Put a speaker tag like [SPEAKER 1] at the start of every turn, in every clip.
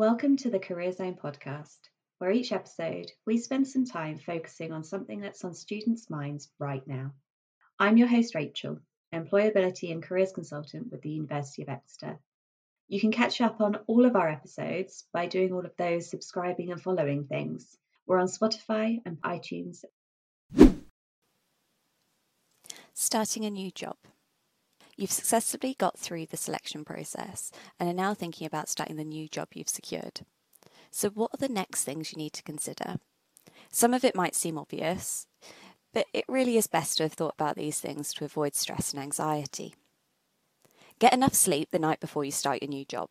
[SPEAKER 1] Welcome to the Career Zone podcast, where each episode we spend some time focusing on something that's on students' minds right now. I'm your host, Rachel, Employability and Careers Consultant with the University of Exeter. You can catch up on all of our episodes by doing all of those subscribing and following things. We're on Spotify and iTunes.
[SPEAKER 2] Starting a new job. You've successfully got through the selection process and are now thinking about starting the new job you've secured. So, what are the next things you need to consider? Some of it might seem obvious, but it really is best to have thought about these things to avoid stress and anxiety. Get enough sleep the night before you start your new job.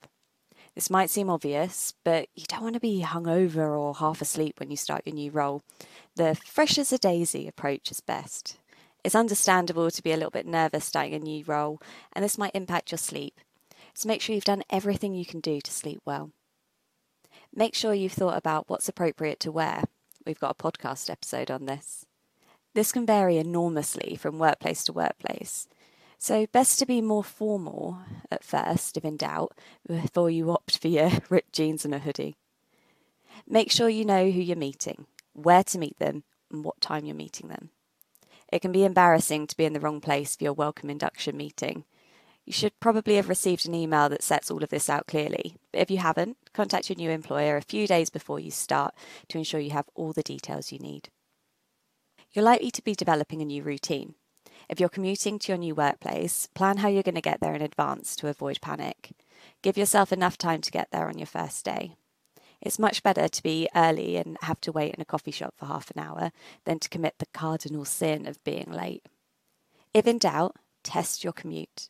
[SPEAKER 2] This might seem obvious, but you don't want to be hungover or half asleep when you start your new role. The fresh as a daisy approach is best. It's understandable to be a little bit nervous starting a new role, and this might impact your sleep. So make sure you've done everything you can do to sleep well. Make sure you've thought about what's appropriate to wear. We've got a podcast episode on this. This can vary enormously from workplace to workplace. So, best to be more formal at first, if in doubt, before you opt for your ripped jeans and a hoodie. Make sure you know who you're meeting, where to meet them, and what time you're meeting them. It can be embarrassing to be in the wrong place for your welcome induction meeting. You should probably have received an email that sets all of this out clearly, but if you haven't, contact your new employer a few days before you start to ensure you have all the details you need. You're likely to be developing a new routine. If you're commuting to your new workplace, plan how you're going to get there in advance to avoid panic. Give yourself enough time to get there on your first day. It's much better to be early and have to wait in a coffee shop for half an hour than to commit the cardinal sin of being late. If in doubt, test your commute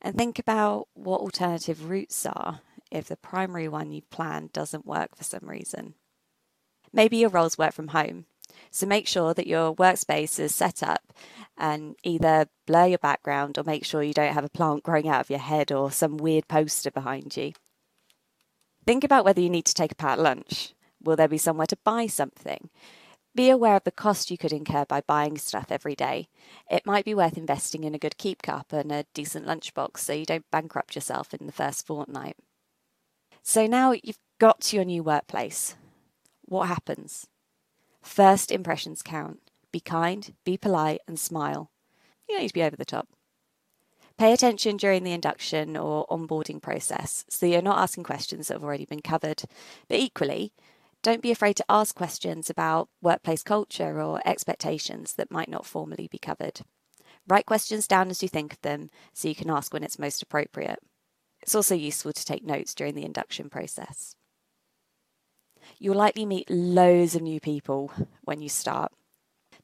[SPEAKER 2] and think about what alternative routes are if the primary one you've planned doesn't work for some reason. Maybe your roles work from home, so make sure that your workspace is set up and either blur your background or make sure you don't have a plant growing out of your head or some weird poster behind you. Think about whether you need to take a packed lunch. Will there be somewhere to buy something? Be aware of the cost you could incur by buying stuff every day. It might be worth investing in a good keep cup and a decent lunchbox so you don't bankrupt yourself in the first fortnight. So now you've got to your new workplace. What happens? First impressions count. Be kind, be polite, and smile. You don't need to be over the top. Pay attention during the induction or onboarding process so you're not asking questions that have already been covered. But equally, don't be afraid to ask questions about workplace culture or expectations that might not formally be covered. Write questions down as you think of them so you can ask when it's most appropriate. It's also useful to take notes during the induction process. You'll likely meet loads of new people when you start.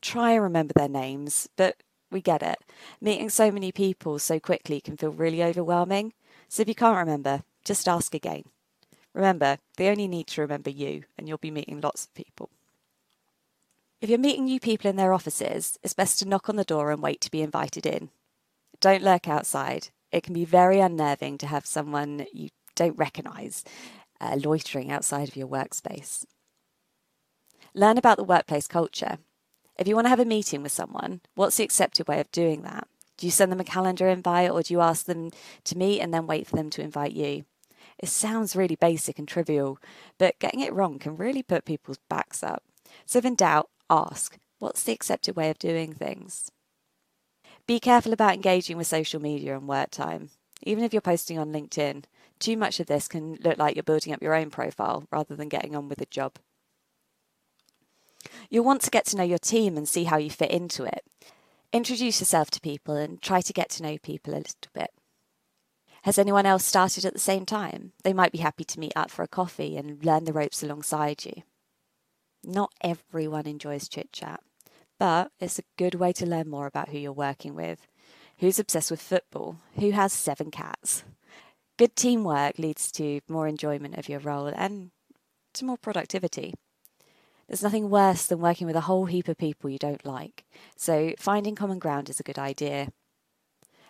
[SPEAKER 2] Try and remember their names, but we get it. Meeting so many people so quickly can feel really overwhelming. So if you can't remember, just ask again. Remember, they only need to remember you, and you'll be meeting lots of people. If you're meeting new people in their offices, it's best to knock on the door and wait to be invited in. Don't lurk outside. It can be very unnerving to have someone you don't recognise uh, loitering outside of your workspace. Learn about the workplace culture. If you want to have a meeting with someone, what's the accepted way of doing that? Do you send them a calendar invite or do you ask them to meet and then wait for them to invite you? It sounds really basic and trivial, but getting it wrong can really put people's backs up. So, if in doubt, ask what's the accepted way of doing things? Be careful about engaging with social media and work time. Even if you're posting on LinkedIn, too much of this can look like you're building up your own profile rather than getting on with the job. You'll want to get to know your team and see how you fit into it. Introduce yourself to people and try to get to know people a little bit. Has anyone else started at the same time? They might be happy to meet up for a coffee and learn the ropes alongside you. Not everyone enjoys chit chat, but it's a good way to learn more about who you're working with. Who's obsessed with football? Who has seven cats? Good teamwork leads to more enjoyment of your role and to more productivity. There's nothing worse than working with a whole heap of people you don't like, so finding common ground is a good idea.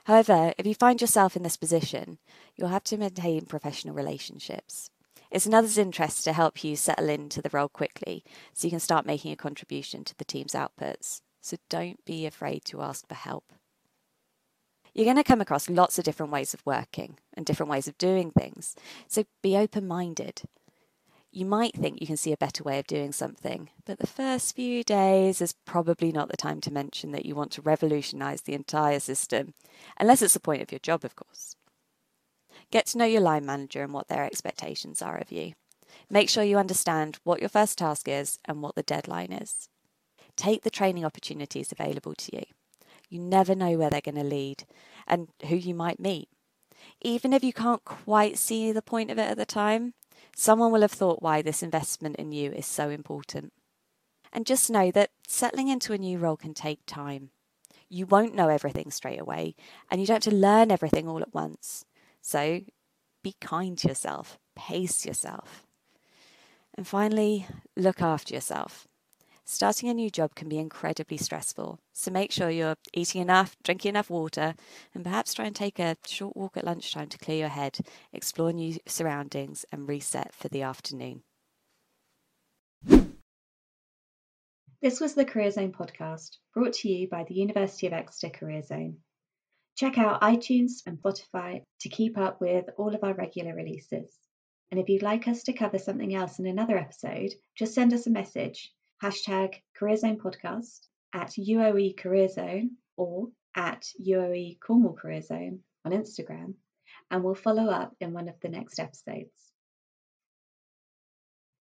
[SPEAKER 2] However, if you find yourself in this position, you'll have to maintain professional relationships. It's in others' interest to help you settle into the role quickly so you can start making a contribution to the team's outputs. So don't be afraid to ask for help. You're going to come across lots of different ways of working and different ways of doing things, so be open minded. You might think you can see a better way of doing something, but the first few days is probably not the time to mention that you want to revolutionise the entire system, unless it's the point of your job, of course. Get to know your line manager and what their expectations are of you. Make sure you understand what your first task is and what the deadline is. Take the training opportunities available to you. You never know where they're going to lead and who you might meet. Even if you can't quite see the point of it at the time, someone will have thought why this investment in you is so important. And just know that settling into a new role can take time. You won't know everything straight away, and you don't have to learn everything all at once. So be kind to yourself, pace yourself. And finally, look after yourself. Starting a new job can be incredibly stressful, so make sure you're eating enough, drinking enough water, and perhaps try and take a short walk at lunchtime to clear your head, explore new surroundings, and reset for the afternoon.
[SPEAKER 1] This was the Career Zone podcast, brought to you by the University of Exeter Career Zone. Check out iTunes and Spotify to keep up with all of our regular releases. And if you'd like us to cover something else in another episode, just send us a message. Hashtag Career Zone Podcast at UOE Career Zone or at UOE Cornwall Career Zone on Instagram, and we'll follow up in one of the next episodes.